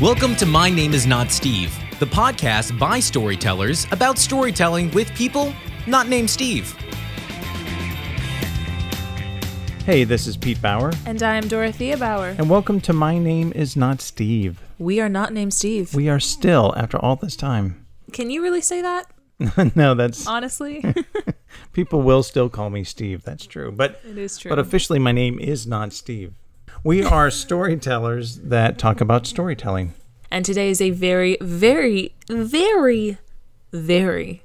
Welcome to My Name is Not Steve, the podcast by storytellers about storytelling with people not named Steve. Hey, this is Pete Bauer, And I am Dorothea Bauer. and welcome to My Name is Not Steve. We are not named Steve. We are still, after all this time. Can you really say that? no, that's Honestly, people will still call me Steve. That's true, but it is true. but officially, my name is not Steve. We are storytellers that talk about storytelling. and today is a very, very, very, very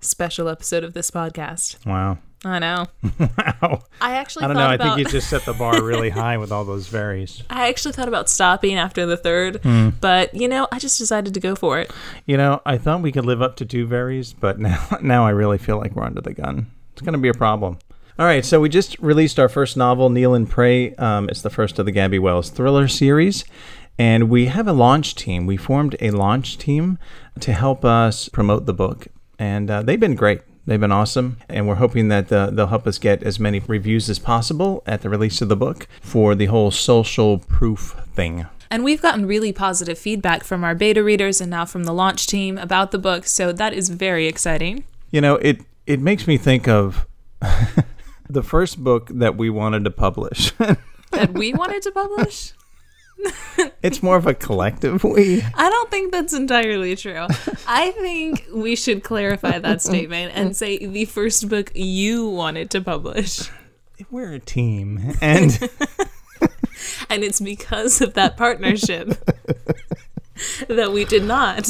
special episode of this podcast. Wow, I know. wow. I actually I don't know. I think you just set the bar really high with all those varies. I actually thought about stopping after the third, Hmm. but you know, I just decided to go for it. You know, I thought we could live up to two varies, but now now I really feel like we're under the gun. It's going to be a problem. All right, so we just released our first novel, Kneel and Pray. Um, it's the first of the Gabby Wells thriller series. And we have a launch team. We formed a launch team to help us promote the book. And uh, they've been great. They've been awesome. And we're hoping that uh, they'll help us get as many reviews as possible at the release of the book for the whole social proof thing. And we've gotten really positive feedback from our beta readers and now from the launch team about the book, so that is very exciting. You know, it it makes me think of the first book that we wanted to publish. That we wanted to publish? it's more of a collective we. I don't think that's entirely true. I think we should clarify that statement and say the first book you wanted to publish. We're a team, and And it's because of that partnership that we did not.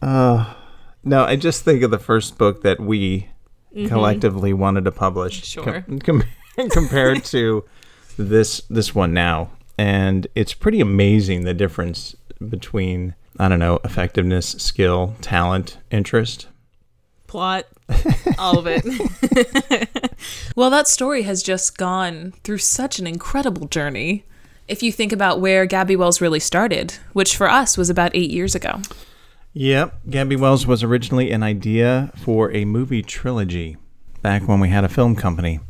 Uh, no, I just think of the first book that we Mm-hmm. collectively wanted to publish. Sure. com- compared to this this one now, and it's pretty amazing the difference between I don't know effectiveness, skill, talent, interest. Plot, all of it. well, that story has just gone through such an incredible journey. If you think about where Gabby Wells really started, which for us was about eight years ago. Yep. Gabby Wells was originally an idea for a movie trilogy back when we had a film company.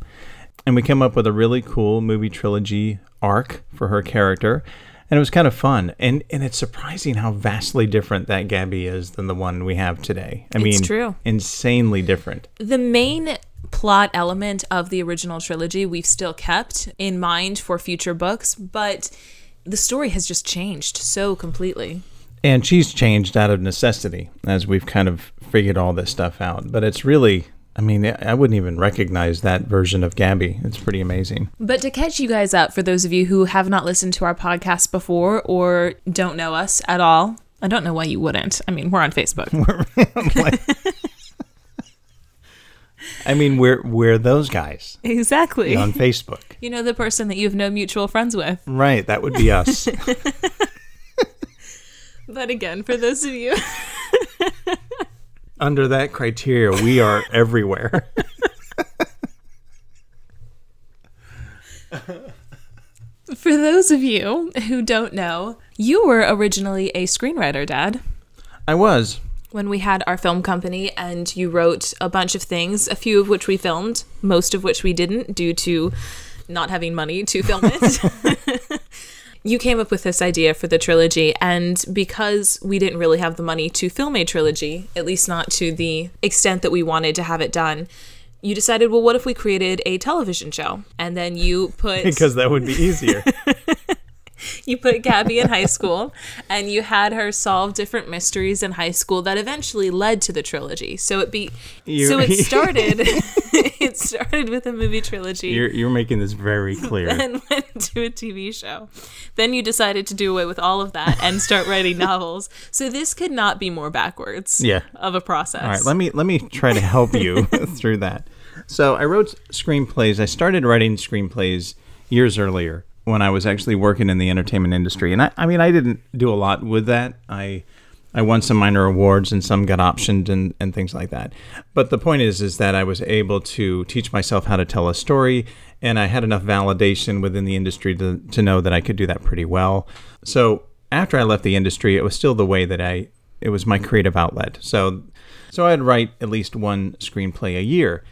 And we came up with a really cool movie trilogy arc for her character. And it was kind of fun. And and it's surprising how vastly different that Gabby is than the one we have today. I mean, true. insanely different. the main plot element of the original trilogy we've still kept in mind for future books, but the story has just changed so completely. And she's changed out of necessity as we've kind of figured all this stuff out. But it's really, I mean, I wouldn't even recognize that version of Gabby. It's pretty amazing. But to catch you guys up, for those of you who have not listened to our podcast before or don't know us at all, I don't know why you wouldn't. I mean, we're on Facebook. I mean, we're we're those guys exactly. on Facebook. You know, the person that you have no mutual friends with. Right, that would be us. But again, for those of you Under that criteria, we are everywhere. For those of you who don't know, you were originally a screenwriter, Dad. I was. When we had our film company and you wrote a bunch of things, a few of which we filmed, most of which we didn't due to not having money to film it. You came up with this idea for the trilogy, and because we didn't really have the money to film a trilogy, at least not to the extent that we wanted to have it done, you decided, well, what if we created a television show? And then you put Because that would be easier. you put Gabby in high school and you had her solve different mysteries in high school that eventually led to the trilogy. So it be You- so it started it started with a movie trilogy You're, you're making this very clear. and went to a TV show. Then you decided to do away with all of that and start writing novels. So this could not be more backwards Yeah. of a process. All right, let me let me try to help you through that. So I wrote screenplays. I started writing screenplays years earlier when I was actually working in the entertainment industry, and I, I mean I didn't do a lot with that. I I won some minor awards and some got optioned and, and things like that. But the point is is that I was able to teach myself how to tell a story and I had enough validation within the industry to, to know that I could do that pretty well. So after I left the industry, it was still the way that I it was my creative outlet. So so I'd write at least one screenplay a year.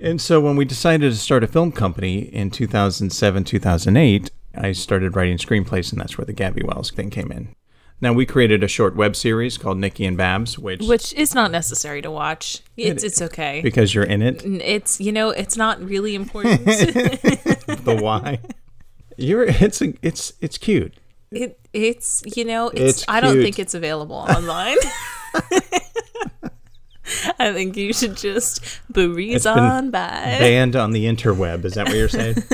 And so when we decided to start a film company in 2007, 2008, I started writing screenplays, and that's where the Gabby Wells thing came in. Now we created a short web series called Nikki and Babs, which, Which is not necessary to watch. It's it's okay. because you're in it, It's you know it's not really important. the why. You're it's a, it's it's cute. it it's you know it's, It's I don't think it's available online. I think you should just breeze been on by. Banned on the interweb. Is that what you're saying?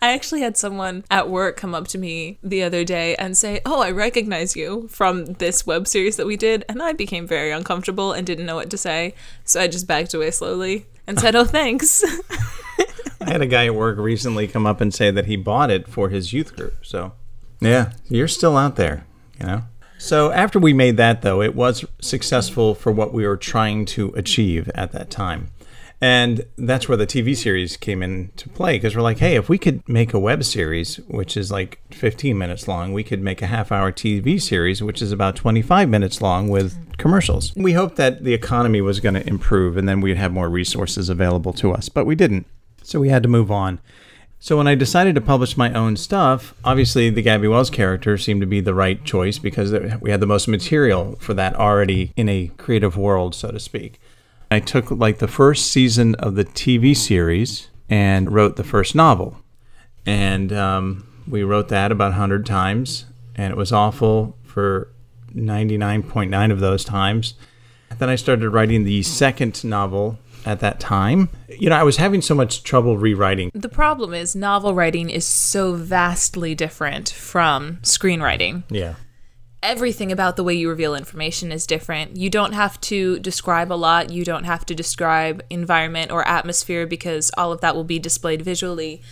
I actually had someone at work come up to me the other day and say, "Oh, I recognize you from this web series that we did," and I became very uncomfortable and didn't know what to say, so I just backed away slowly and said, "Oh, thanks." I had a guy at work recently come up and say that he bought it for his youth group. So, yeah, you're still out there, you know? So, after we made that, though, it was successful for what we were trying to achieve at that time. And that's where the TV series came into play because we're like, hey, if we could make a web series, which is like 15 minutes long, we could make a half hour TV series, which is about 25 minutes long with commercials. We hoped that the economy was going to improve and then we'd have more resources available to us, but we didn't. So we had to move on. So when I decided to publish my own stuff, obviously the Gabby Wells character seemed to be the right choice because we had the most material for that already in a creative world, so to speak. I took like the first season of the TV series and wrote the first novel. And um, we wrote that about 100 times, and it was awful for 99.9 of those times. Then I started writing the second novel at that time. You know, I was having so much trouble rewriting. the problem is novel writing is so vastly different from screenwriting. Yeah. everything about the way you reveal information is different. You don't have to describe a lot. You don't have to describe environment or atmosphere because all of that will be displayed visually.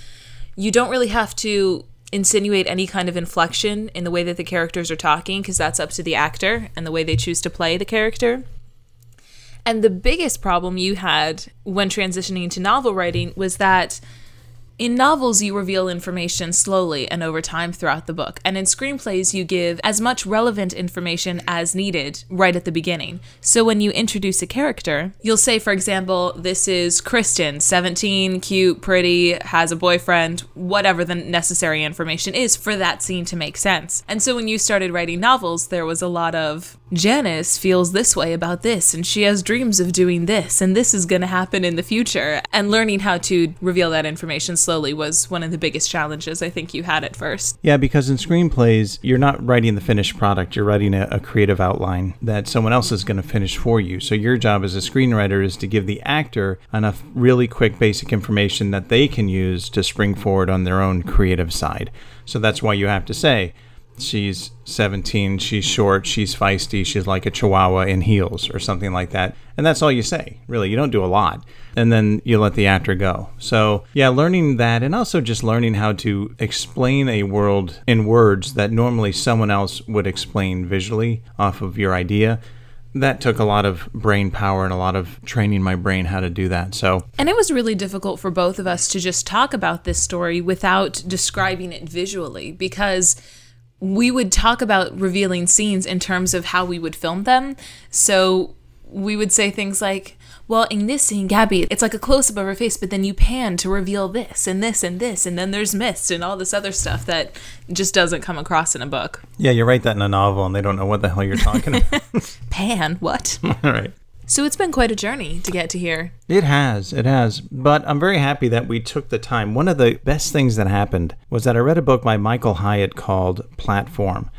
You don't really have to insinuate any kind of inflection in the way that the characters are talking because that's up to the actor and the way they choose to play the character. And the biggest problem you had when transitioning into novel writing was that in novels, you reveal information slowly and over time throughout the book. And in screenplays, you give as much relevant information as needed right at the beginning. So when you introduce a character, you'll say, for example, this is Kristen, 17, cute, pretty, has a boyfriend, whatever the necessary information is for that scene to make sense. And so when you started writing novels, there was a lot of Janice feels this way about this, and she has dreams of doing this, and this is going to happen in the future. And learning how to reveal that information slowly was one of the biggest challenges I think you had at first. Yeah, because in screenplays, you're not writing the finished product, you're writing a, a creative outline that someone else is going to finish for you. So your job as a screenwriter is to give the actor enough really quick basic information that they can use to spring forward on their own creative side. So that's why you have to say, she's 17, she's short, she's feisty, she's like a chihuahua in heels or something like that. And that's all you say, really. You don't do a lot. And then you let the actor go. So, yeah, learning that and also just learning how to explain a world in words that normally someone else would explain visually off of your idea. That took a lot of brain power and a lot of training my brain how to do that. So, And it was really difficult for both of us to just talk about this story without describing it visually because we would talk about revealing scenes in terms of how we would film them. So we would say things like, well, in this scene, Gabby, it's like a close up of her face, but then you pan to reveal this and this and this, and then there's mist and all this other stuff that just doesn't come across in a book. yeah, you write that in a novel and they don't know what the hell you're talking about. Pan, what? All right. So it's been quite a journey to get to here. It has, it has. But I'm very happy that we took the time. One of the best things that happened was that I read a book by Michael Hyatt called Platform.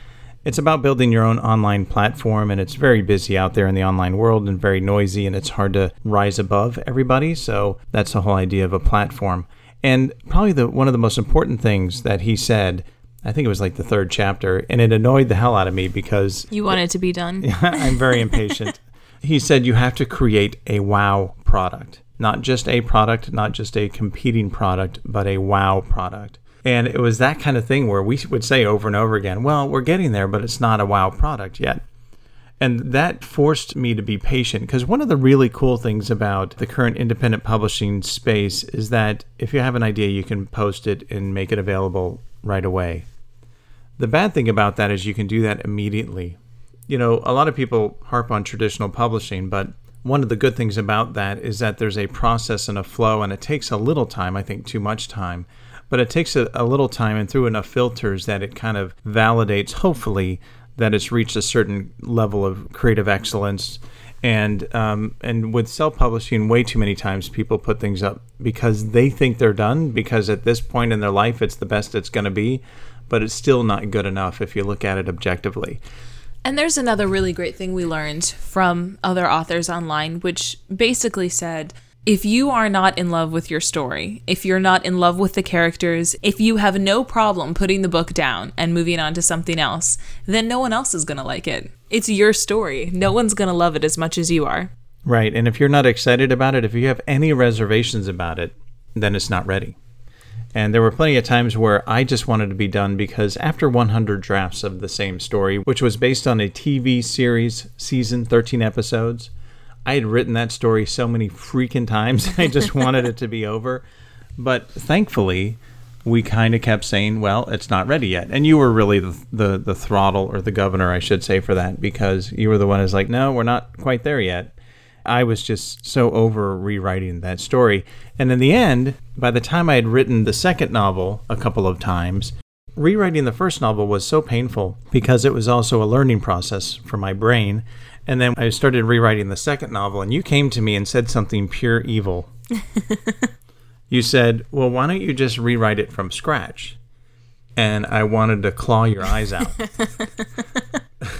It's about building your own online platform, and it's very busy out there in the online world and very noisy, and it's hard to rise above everybody. So that's the whole idea of a platform. And probably the one of the most important things that he said, I think it was like the third chapter, and it annoyed the hell out of me because You want it to be done? I'm very impatient. He said you have to create a wow product, not just a product, not just a competing product, but a wow product. And it was that kind of thing where we would say over and over again, well, we're getting there, but it's not a wow product yet. And that forced me to be patient because one of the really cool things about the current independent publishing space is that if you have an idea, you can post it and make it available right away. The bad thing about that is you can do that immediately. You know, a lot of people harp on traditional publishing, but one of the good things about that is that there's a process and a flow, and it takes a little time, I think too much time. but it takes a, a little time and through enough filters that it kind of validates, hopefully, that it's reached a certain level of creative excellence. And um, and with self-publishing, way too many times people put things up because they think they're done because at this point in their life it's the best it's going to be, but it's still not good enough if you look at it objectively. And there's another really great thing we learned from other authors online, which basically said if you are not in love with your story, if you're not in love with the characters, if you have no problem putting the book down and moving on to something else, then no one else is going to like it. It's your story. No one's going to love it as much as you are. Right. And if you're not excited about it, if you have any reservations about it, then it's not ready. And there were plenty of times where I just wanted to be done because after 100 drafts of the same story, which was based on a TV series, season 13 episodes, I had written that story so many freaking times. I just wanted it to be over. But thankfully, we kind of kept saying, "Well, it's not ready yet." And you were really the, the the throttle or the governor, I should say, for that because you were the one who's like, "No, we're not quite there yet." I was just so over rewriting that story. And in the end, by the time I had written the second novel a couple of times, rewriting the first novel was so painful because it was also a learning process for my brain and then I started rewriting the second novel, and you came to me and said something pure evil. you said, Well, why don't you just rewrite it from scratch? And I wanted to claw your eyes out.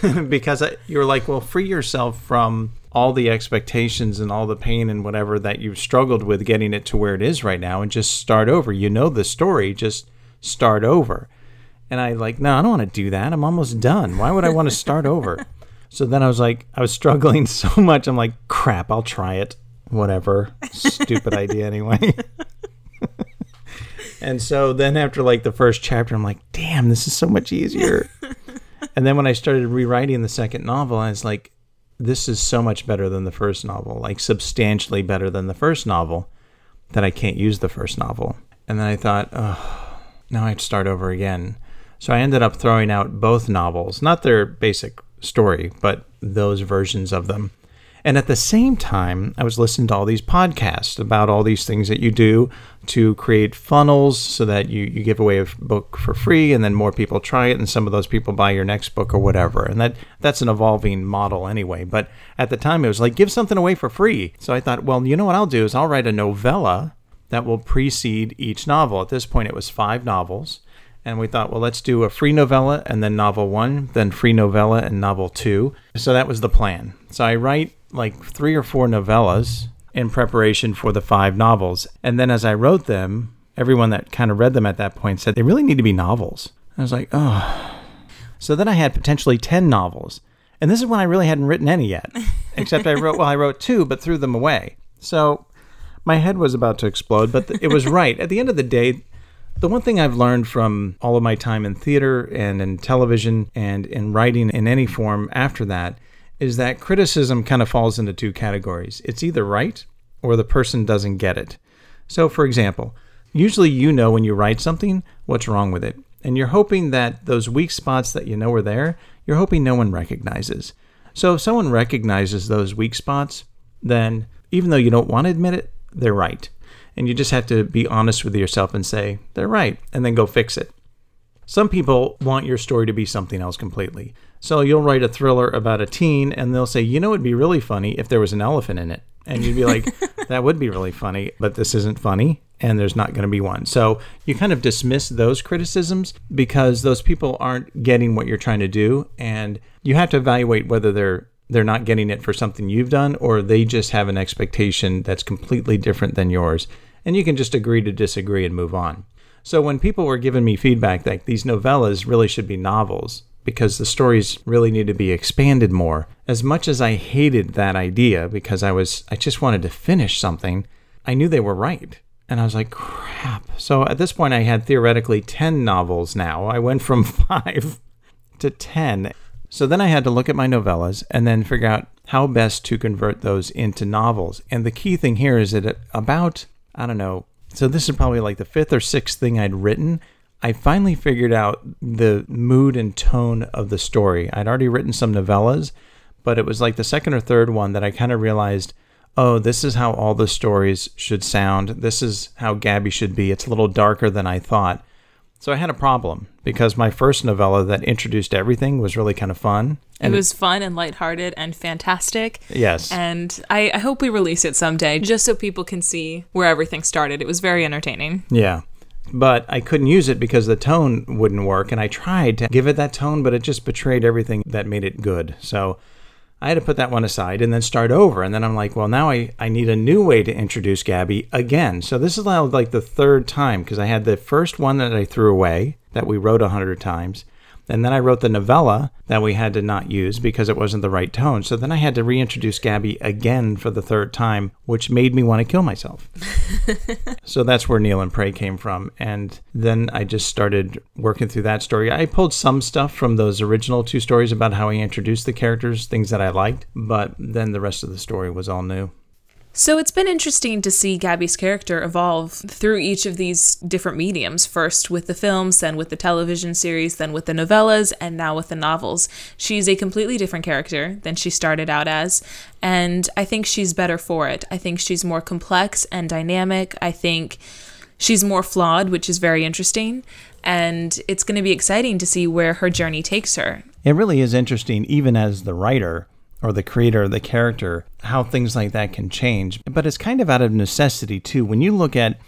because I, you were like, Well, free yourself from all the expectations and all the pain and whatever that you've struggled with getting it to where it is right now and just start over. You know the story, just start over. And I like, no, I don't want to do that. I'm almost done. Why would I want to start over? So then I was like, I was struggling so much. I'm like, crap, I'll try it. Whatever. Stupid idea anyway. and so then after like the first chapter, I'm like, damn, this is so much easier. and then when I started rewriting the second novel, I was like, this is so much better than the first novel, like substantially better than the first novel, that I can't use the first novel. And then I thought, oh, now I have to start over again. So I ended up throwing out both novels, not their basic story, but those versions of them. And at the same time, I was listening to all these podcasts about all these things that you do to create funnels so that you, you give away a book for free and then more people try it and some of those people buy your next book or whatever. And that that's an evolving model anyway. But at the time it was like give something away for free. So I thought, well, you know what I'll do is I'll write a novella that will precede each novel. At this point it was five novels and we thought, well, let's do a free novella and then novel one, then free novella and novel two. So that was the plan. So I write like three or four novellas in preparation for the five novels. And then as I wrote them, everyone that kind of read them at that point said they really need to be novels. I was like, oh. So then I had potentially 10 novels. And this is when I really hadn't written any yet, except I wrote, well, I wrote two, but threw them away. So my head was about to explode, but it was right. At the end of the day, the one thing I've learned from all of my time in theater and in television and in writing in any form after that is that criticism kind of falls into two categories. It's either right or the person doesn't get it. So, for example, usually you know when you write something what's wrong with it. And you're hoping that those weak spots that you know are there, you're hoping no one recognizes. So, if someone recognizes those weak spots, then even though you don't want to admit it, they're right. And you just have to be honest with yourself and say, they're right, and then go fix it. Some people want your story to be something else completely. So you'll write a thriller about a teen, and they'll say, you know, it'd be really funny if there was an elephant in it. And you'd be like, that would be really funny, but this isn't funny, and there's not going to be one. So you kind of dismiss those criticisms because those people aren't getting what you're trying to do, and you have to evaluate whether they're they're not getting it for something you've done or they just have an expectation that's completely different than yours and you can just agree to disagree and move on. So when people were giving me feedback that these novellas really should be novels because the stories really need to be expanded more, as much as I hated that idea because I was I just wanted to finish something, I knew they were right. And I was like, crap. So at this point I had theoretically 10 novels now. I went from 5 to 10. So then I had to look at my novellas and then figure out how best to convert those into novels. And the key thing here is that at about I don't know. So this is probably like the fifth or sixth thing I'd written. I finally figured out the mood and tone of the story. I'd already written some novellas, but it was like the second or third one that I kind of realized, oh, this is how all the stories should sound. This is how Gabby should be. It's a little darker than I thought. So I had a problem because my first novella that introduced everything was really kind of fun. it was fun and lighthearted and fantastic. Yes. And I, I hope we release it someday just so people can see where everything started. It was very entertaining. Yeah. But I couldn't use it because the tone wouldn't work. And I tried to give it that tone, but it just betrayed everything that made it good. So I had to put that one aside and then start over. And then I'm like, well, now I, I need a new way to introduce Gabby again. So this is like the third time because I had the first one that I threw away that we wrote a hundred times. And then I wrote the novella that we had to not use because it wasn't the right tone. So then I had to reintroduce Gabby again for the third time, which made me want to kill myself. so that's where Kneel and Pray came from. And then I just started working through that story. I pulled some stuff from those original two stories about how I introduced the characters, things that I liked, but then the rest of the story was all new. So it's been interesting to see Gabby's character evolve through each of these different mediums. First with the films, then with the television series, then with the novellas, and now with the novels. She's a completely different character than she started out as, and I think she's better for it. I think she's more complex and dynamic. I think she's more flawed, which is very interesting, and it's going to be exciting to see where her journey takes her. It really is interesting, even as the writer or the creator of the character, how things like that can change. But it's kind of out of necessity, too. When you look at,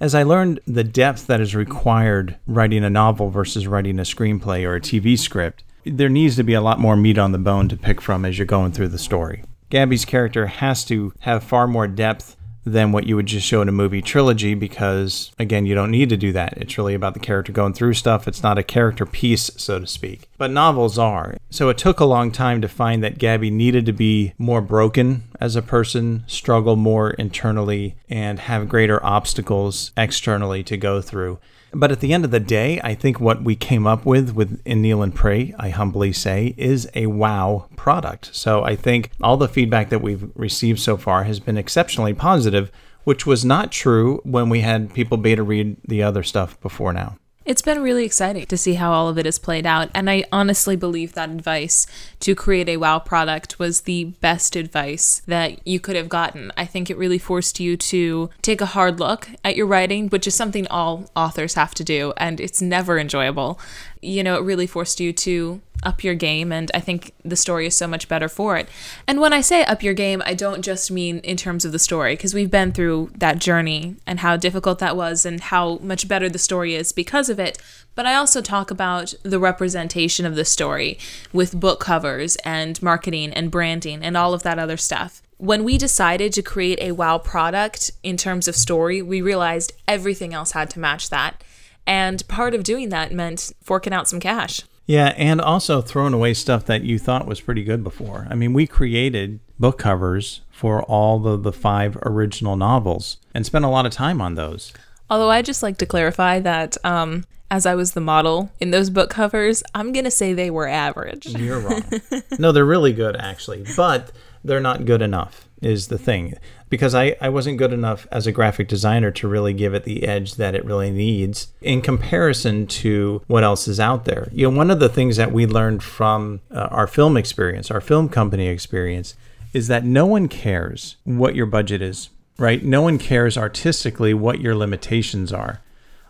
as I learned the depth that is required writing a novel versus writing a screenplay or a TV script, there needs to be a lot more meat on the bone to pick from as you're going through the story. Gabby's character has to have far more depth than what you would just show in a movie trilogy because, again, you don't need to do that. It's really about the character going through stuff. It's not a character piece, so to speak. But novels are. So it took a long time to find that Gabby needed to be more broken as a person, struggle more internally, and have greater obstacles externally to go through. But at the end of the day, I think what we came up with with In Kneel and Pray, I humbly say, is a wow product. So I think all the feedback that we've received so far has been exceptionally positive, which was not true when we had people beta read the other stuff before now. It's been really exciting to see how all of it has played out, and I honestly believe that advice to create a wow product was the best advice that you could have gotten. I think it really forced you to take a hard look at your writing, which is something all authors have to do, and it's never enjoyable. You know, it really forced you to up your game, and I think the story is so much better for it. And when I say up your game, I don't just mean in terms of the story, because we've been through that journey and how difficult that was, and how much better the story is because of it. But I also talk about the representation of the story with book covers and marketing and branding and all of that other stuff. When we decided to create a wow product in terms of story, we realized everything else had to match that. And part of doing that meant forking out some cash. Yeah, and also throwing away stuff that you thought was pretty good before. I mean, we created book covers for all the, the five original novels and spent a lot of time on those. Although I just like to clarify that um, as I was the model in those book covers, I'm going to say they were average. You're wrong. no, they're really good, actually, but they're not good enough, is the thing. Because I, I wasn't good enough as a graphic designer to really give it the edge that it really needs in comparison to what else is out there. You know, one of the things that we learned from uh, our film experience, our film company experience, is that no one cares what your budget is, right? No one cares artistically what your limitations are.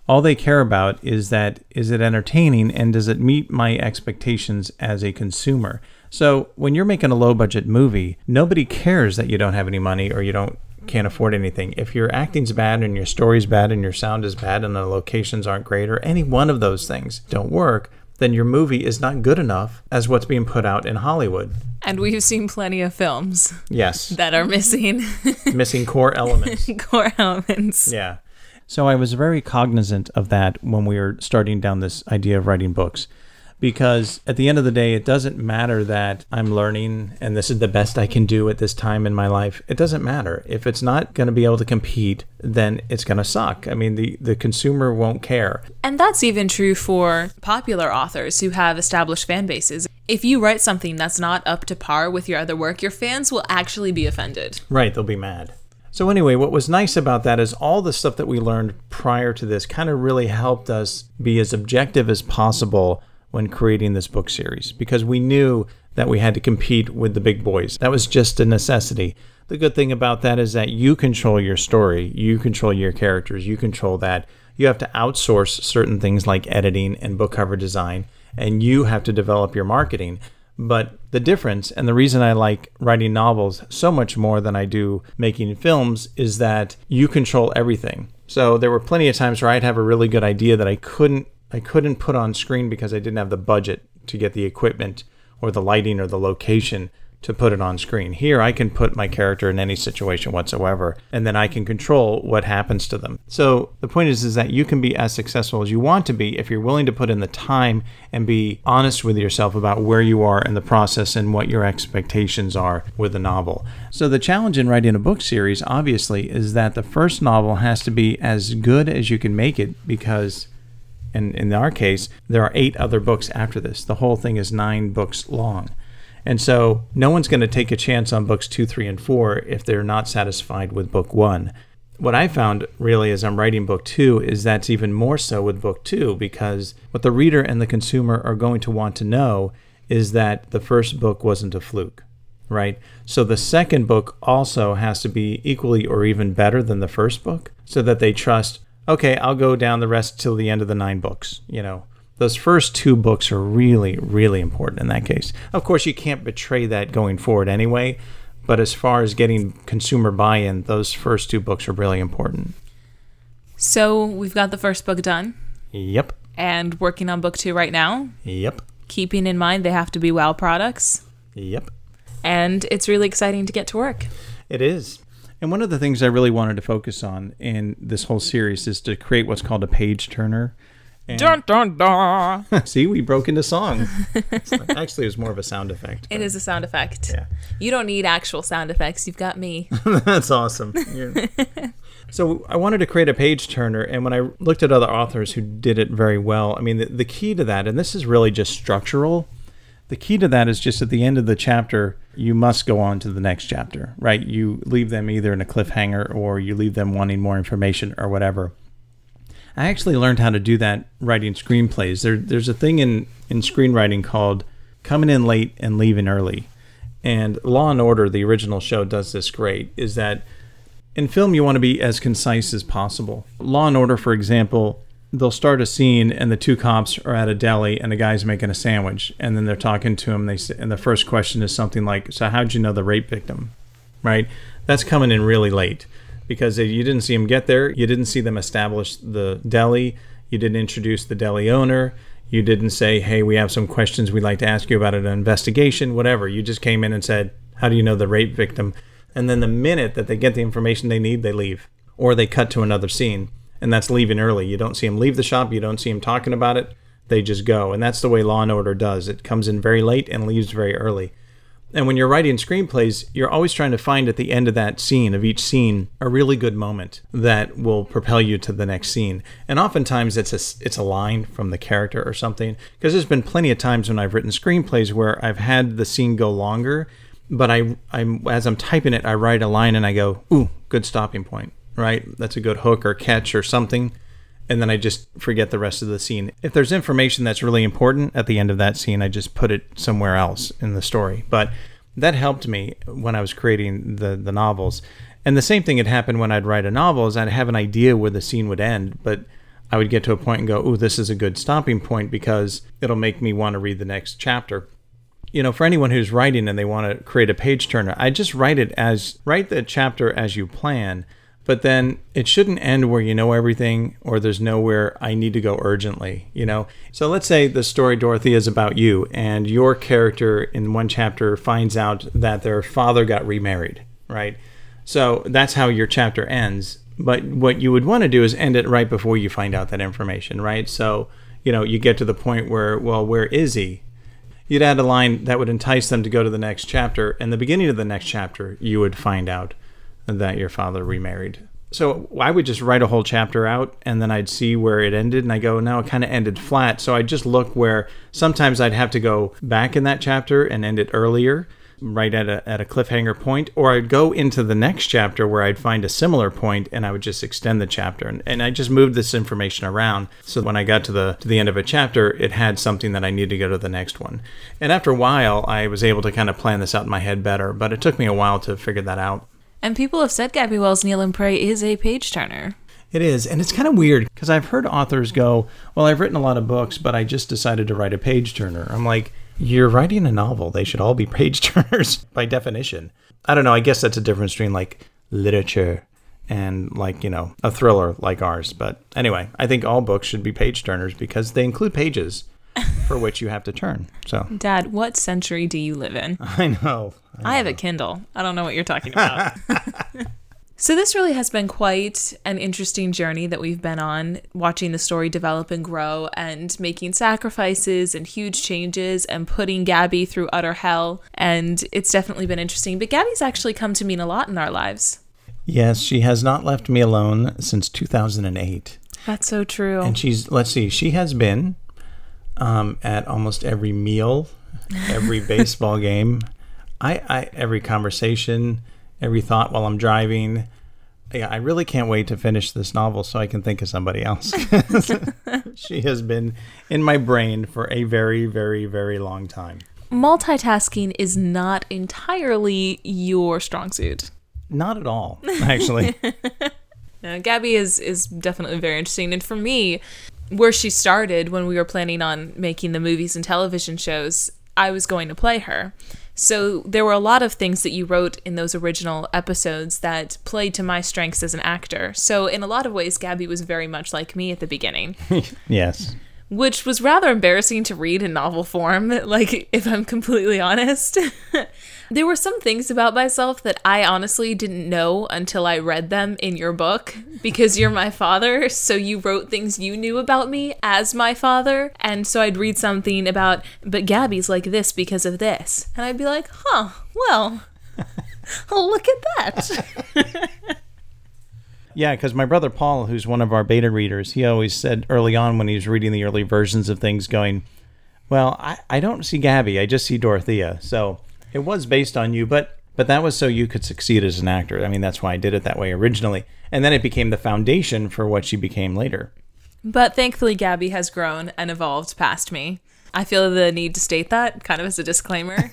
All they care about is that is it entertaining and does it meet my expectations as a consumer? So when you're making a low budget movie, nobody cares that you don't have any money or you don't can't afford anything. If your acting's bad and your story's bad and your sound is bad and the locations aren't great or any one of those things don't work, then your movie is not good enough as what's being put out in Hollywood. And we've seen plenty of films Yes. that are missing Missing core elements. core elements. Yeah. So I was very cognizant of that when we were starting down this idea of writing books. Because at the end of the day, it doesn't matter that I'm learning and this is the best I can do at this time in my life. It doesn't matter. If it's not going to be able to compete, then it's going to suck. I mean, the, the consumer won't care. And that's even true for popular authors who have established fan bases. If you write something that's not up to par with your other work, your fans will actually be offended. Right, they'll be mad. So, anyway, what was nice about that is all the stuff that we learned prior to this kind of really helped us be as objective as possible when creating this book series because we knew that we had to compete with the big boys. That was just a necessity. The good thing about that is that you control your story, you control your characters, you control that. You have to outsource certain things like editing and book cover design, and you have to develop your marketing. But the difference, and the reason I like writing novels so much more than I do making films, is that you control everything. So there were plenty of times where I'd have a really good idea that I couldn't I couldn't put on screen because I didn't have the budget to get the equipment or the lighting or the location to put it on screen. Here, I can put my character in any situation whatsoever, and then I can control what happens to them. So the point is, is that you can be as successful as you want to be if you're willing to put in the time and be honest with yourself about where you are in the process and what your expectations are with a novel. So the challenge in writing a book series, obviously, is that the first novel has to be as good as you can make it because and in our case, there are eight other books after this. The whole thing is nine books long. And so no one's going to take a chance on books two, three, and four if they're not satisfied with book one. What I found really as I'm writing book two is that's even more so with book two because what the reader and the consumer are going to want to know is that the first book wasn't a fluke, right? So the second book also has to be equally or even better than the first book so that they trust, okay, I'll go down the rest till the end of the nine books, you know those first two books are really, really important in that case. Of course, you can't betray that going forward anyway, but as far as getting consumer buy in, those first two books are really important. So we've got the first book done. Yep. And working on book two right now. Yep. Keeping in mind they have to be wow products. Yep. And it's really exciting to get to work. It is. And one of the things I really wanted to focus on in this whole series is to create what's called a page turner. And dun dun dun. See, we broke into song. like, actually, it was more of a sound effect. It is a sound effect. Yeah. You don't need actual sound effects. You've got me. That's awesome. so I wanted to create a page turner, and when I looked at other authors who did it very well, I mean, the, the key to that, and this is really just structural. The key to that is just at the end of the chapter, you must go on to the next chapter, right? You leave them either in a cliffhanger or you leave them wanting more information or whatever. I actually learned how to do that writing screenplays. There, there's a thing in, in screenwriting called coming in late and leaving early. And Law and Order, the original show, does this great. Is that in film you want to be as concise as possible. Law and Order, for example, they'll start a scene and the two cops are at a deli and the guy's making a sandwich and then they're talking to him. They and the first question is something like, "So how'd you know the rape victim?" Right? That's coming in really late because you didn't see them get there. You didn't see them establish the deli. You didn't introduce the deli owner. You didn't say, hey, we have some questions we'd like to ask you about an investigation, whatever. You just came in and said, how do you know the rape victim? And then the minute that they get the information they need, they leave. Or they cut to another scene. And that's leaving early. You don't see them leave the shop. You don't see them talking about it. They just go. And that's the way Law and Order does. It comes in very late and leaves very early. And when you're writing screenplays, you're always trying to find at the end of that scene, of each scene, a really good moment that will propel you to the next scene. And oftentimes it's a, it's a line from the character or something. Because there's been plenty of times when I've written screenplays where I've had the scene go longer, but I, I'm, as I'm typing it, I write a line and I go, ooh, good stopping point, right? That's a good hook or catch or something and then I just forget the rest of the scene. If there's information that's really important at the end of that scene, I just put it somewhere else in the story. But that helped me when I was creating the the novels. And the same thing had happened when I'd write a novel is I'd have an idea where the scene would end, but I would get to a point and go, "Oh, this is a good stopping point because it'll make me want to read the next chapter." You know, for anyone who's writing and they want to create a page turner, I just write it as write the chapter as you plan but then it shouldn't end where you know everything or there's nowhere I need to go urgently, you know? So let's say the story, Dorothy, is about you, and your character in one chapter finds out that their father got remarried, right? So that's how your chapter ends. But what you would want to do is end it right before you find out that information, right? So, you know, you get to the point where, well, where is he? You'd add a line that would entice them to go to the next chapter. And the beginning of the next chapter, you would find out that your father remarried. So I would just write a whole chapter out and then I'd see where it ended and I go, no, it kind of ended flat. So I'd just look where sometimes I'd have to go back in that chapter and end it earlier. right at a, at a cliffhanger point, or I'd go into the next chapter where I'd find a similar point and I would just extend the chapter. And, and I just moved this information around so when I got to the to the end of a chapter, it had something that I needed to go to the next one. And after a while, I was able to kind of plan this out in my head better, but it took me a while to figure that out. And people have said Gabby Wells' Kneel and Pray is a page turner. It is, and it's kind of weird because I've heard authors go, "Well, I've written a lot of books, but I just decided to write a page turner." I'm like, "You're writing a novel; they should all be page turners by definition." I don't know. I guess that's a difference between like literature and like you know a thriller like ours. But anyway, I think all books should be page turners because they include pages for which you have to turn. So, Dad, what century do you live in? I know. I have a uh. Kindle. I don't know what you're talking about. so, this really has been quite an interesting journey that we've been on, watching the story develop and grow, and making sacrifices and huge changes, and putting Gabby through utter hell. And it's definitely been interesting. But Gabby's actually come to mean a lot in our lives. Yes, she has not left me alone since 2008. That's so true. And she's, let's see, she has been um, at almost every meal, every baseball game, I, I every conversation, every thought while I'm driving. Yeah, I really can't wait to finish this novel so I can think of somebody else. she has been in my brain for a very, very, very long time. Multitasking is not entirely your strong suit. Not at all, actually. no, Gabby is is definitely very interesting, and for me, where she started when we were planning on making the movies and television shows, I was going to play her. So there were a lot of things that you wrote in those original episodes that played to my strengths as an actor. So in a lot of ways, Gabby was very much like me at the beginning. yes. Which was rather embarrassing to read in novel form, like if I'm completely honest. There were some things about myself that I honestly didn't know until I read them in your book because you're my father. So you wrote things you knew about me as my father. And so I'd read something about, but Gabby's like this because of this. And I'd be like, huh, well, look at that. Yeah, because my brother Paul, who's one of our beta readers, he always said early on when he was reading the early versions of things, going, Well, I, I don't see Gabby, I just see Dorothea. So it was based on you, but but that was so you could succeed as an actor. I mean, that's why I did it that way originally, and then it became the foundation for what she became later. But thankfully, Gabby has grown and evolved past me. I feel the need to state that kind of as a disclaimer.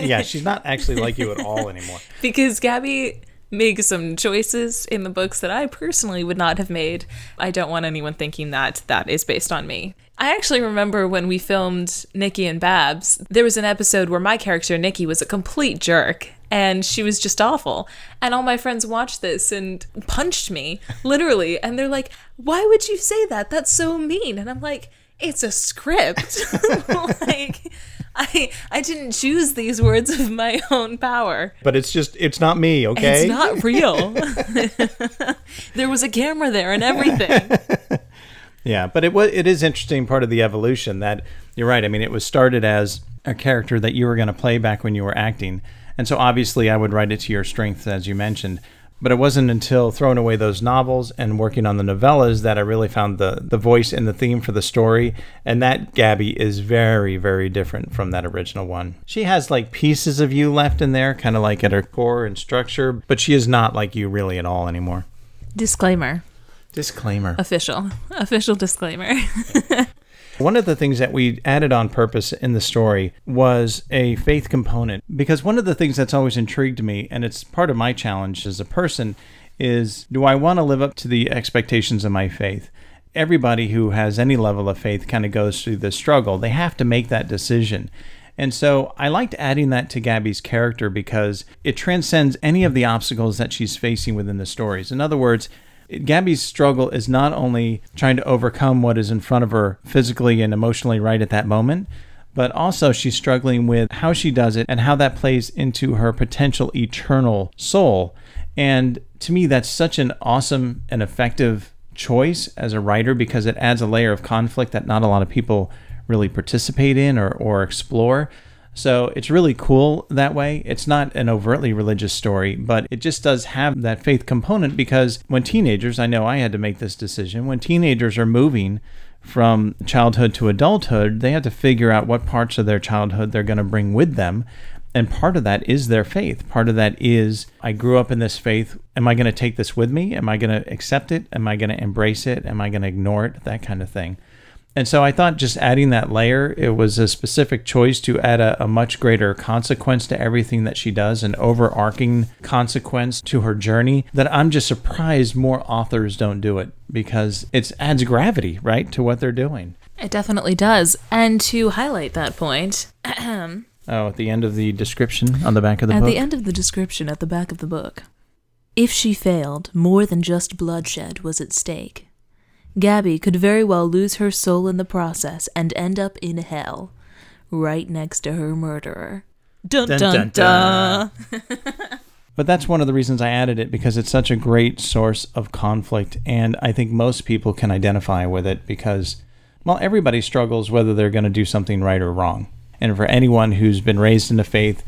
yeah, she's not actually like you at all anymore. because Gabby makes some choices in the books that I personally would not have made. I don't want anyone thinking that that is based on me. I actually remember when we filmed Nikki and Babs, there was an episode where my character, Nikki, was a complete jerk and she was just awful. And all my friends watched this and punched me, literally. And they're like, why would you say that? That's so mean. And I'm like, it's a script. like, I I didn't choose these words of my own power. But it's just it's not me, okay? It's not real. there was a camera there and everything. Yeah, but it was it is interesting part of the evolution that you're right. I mean, it was started as a character that you were going to play back when you were acting, and so obviously I would write it to your strengths as you mentioned. But it wasn't until throwing away those novels and working on the novellas that I really found the the voice and the theme for the story. And that Gabby is very very different from that original one. She has like pieces of you left in there, kind of like at her core and structure, but she is not like you really at all anymore. Disclaimer. Disclaimer. Official. Official disclaimer. One of the things that we added on purpose in the story was a faith component because one of the things that's always intrigued me, and it's part of my challenge as a person, is do I want to live up to the expectations of my faith? Everybody who has any level of faith kind of goes through this struggle. They have to make that decision. And so I liked adding that to Gabby's character because it transcends any of the obstacles that she's facing within the stories. In other words, Gabby's struggle is not only trying to overcome what is in front of her physically and emotionally right at that moment, but also she's struggling with how she does it and how that plays into her potential eternal soul. And to me, that's such an awesome and effective choice as a writer because it adds a layer of conflict that not a lot of people really participate in or, or explore. So it's really cool that way. It's not an overtly religious story, but it just does have that faith component because when teenagers, I know I had to make this decision, when teenagers are moving from childhood to adulthood, they have to figure out what parts of their childhood they're going to bring with them. And part of that is their faith. Part of that is I grew up in this faith. Am I going to take this with me? Am I going to accept it? Am I going to embrace it? Am I going to ignore it? That kind of thing. And so I thought just adding that layer, it was a specific choice to add a, a, much greater consequence to everything that she does, an overarching consequence to her journey that I'm just surprised more authors don't do it because it adds gravity, right, to what they're doing. It definitely does. And to highlight that point, oh, at the end of the description on the back of the at book? the end of the description at the back of the book. If she failed, more than just bloodshed was at stake. Gabby could very well lose her soul in the process and end up in hell, right next to her murderer. Dun dun dun. dun. but that's one of the reasons I added it because it's such a great source of conflict, and I think most people can identify with it because, well, everybody struggles whether they're going to do something right or wrong. And for anyone who's been raised in the faith,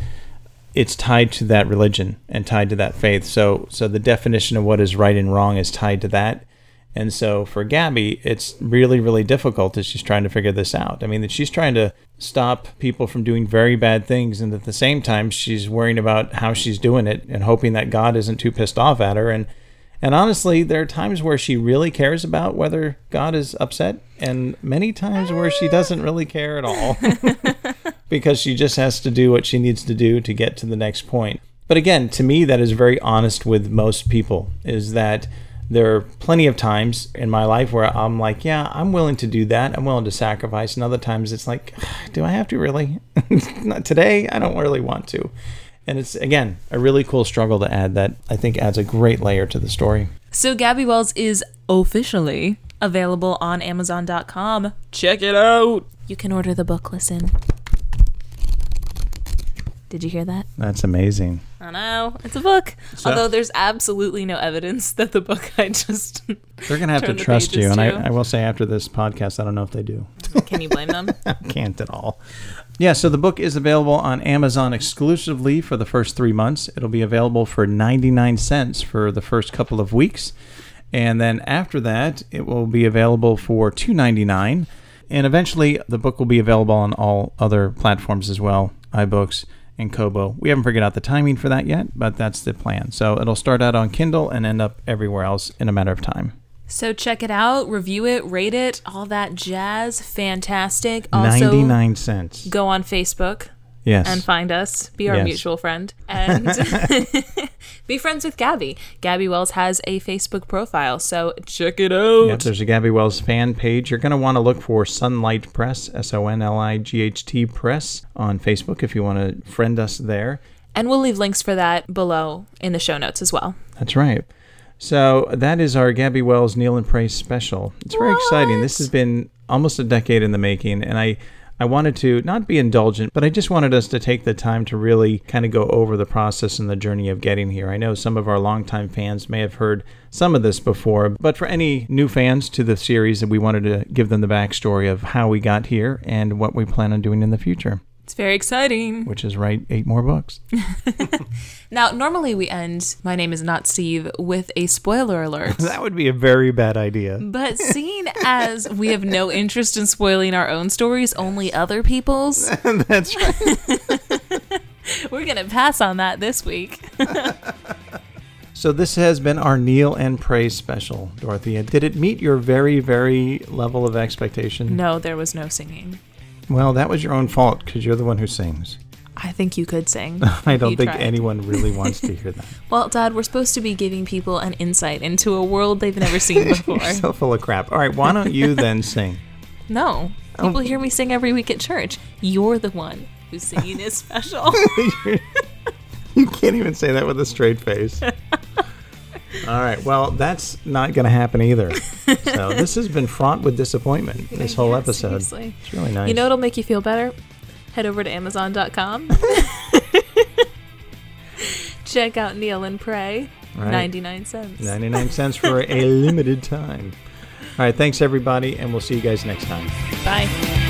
it's tied to that religion and tied to that faith. So, so the definition of what is right and wrong is tied to that. And so for Gabby, it's really, really difficult as she's trying to figure this out. I mean, that she's trying to stop people from doing very bad things, and at the same time, she's worrying about how she's doing it and hoping that God isn't too pissed off at her. And and honestly, there are times where she really cares about whether God is upset, and many times where she doesn't really care at all because she just has to do what she needs to do to get to the next point. But again, to me, that is very honest with most people is that there are plenty of times in my life where I'm like, yeah, I'm willing to do that. I'm willing to sacrifice. And other times it's like, do I have to really? Not today. I don't really want to. And it's, again, a really cool struggle to add that I think adds a great layer to the story. So Gabby Wells is officially available on Amazon.com. Check it out. You can order the book, listen. Did you hear that? That's amazing. I know. It's a book. So, Although there's absolutely no evidence that the book I just. They're going to have to trust you. And I, I, will say after this podcast, I don't know if they do. Can you blame them? I can't at all. Yeah, so the book is available on Amazon exclusively for the first three months. It'll be available for 99 cents for the first couple of weeks. And then after that, it will be available for $2.99. And eventually, the book will be available on all other platforms as well iBooks, and Kobo. We haven't figured out the timing for that yet, but that's the plan. So it'll start out on Kindle and end up everywhere else in a matter of time. So check it out, review it, rate it, all that jazz. Fantastic. Also, 99 cents. Go on Facebook, Yes. And find us. Be our yes. mutual friend. And be friends with Gabby. Gabby Wells has a Facebook profile, so check it out. Yep, there's a Gabby Wells fan page. You're going to want to look for Sonlight Press, S O N L I G H T Press, on Facebook if you want to friend us there. And we'll leave links for that below in the show notes as well. That's right. So that is our Gabby Wells Kneel and Pray special. It's very what? exciting. This has been almost a decade in the making, and I I wanted to not be indulgent, but I just wanted us to take the time to really kind of go over the process and the journey of getting here. I know some of our longtime fans may have heard some of this before, but for any new fans to the series, we wanted to give them the backstory of how we got here and what we plan on doing in the future. It's very exciting. Which is write eight more books. now, normally we end My Name is Not Steve with a spoiler alert. that would be a very bad idea. But seeing as we have no interest in spoiling our own stories, only other people's. That's right. We're going to pass on that this week. So this has been our Kneel and Pray special, Dorothea. Did it meet your very, very level of expectation? No, there was no singing. Well, that was your own fault because you're the one who sings. I think you could sing. I don't think tried. anyone really wants to hear that. well, Dad, we're supposed to be giving people an insight into a world they've never seen before. you're so full of crap. All right, why don't you then sing? No. People oh. hear me sing every week at church. You're the one whose singing is special. you can't even say that with a straight face. All right. Well, that's not going to happen either. So this has been fraught with disappointment. This whole yeah, episode. Seriously. It's really nice. You know it'll make you feel better? Head over to Amazon.com. Check out Kneel and Pray. Right. 99 cents. 99 cents for a limited time. All right. Thanks, everybody. And we'll see you guys next time. Bye.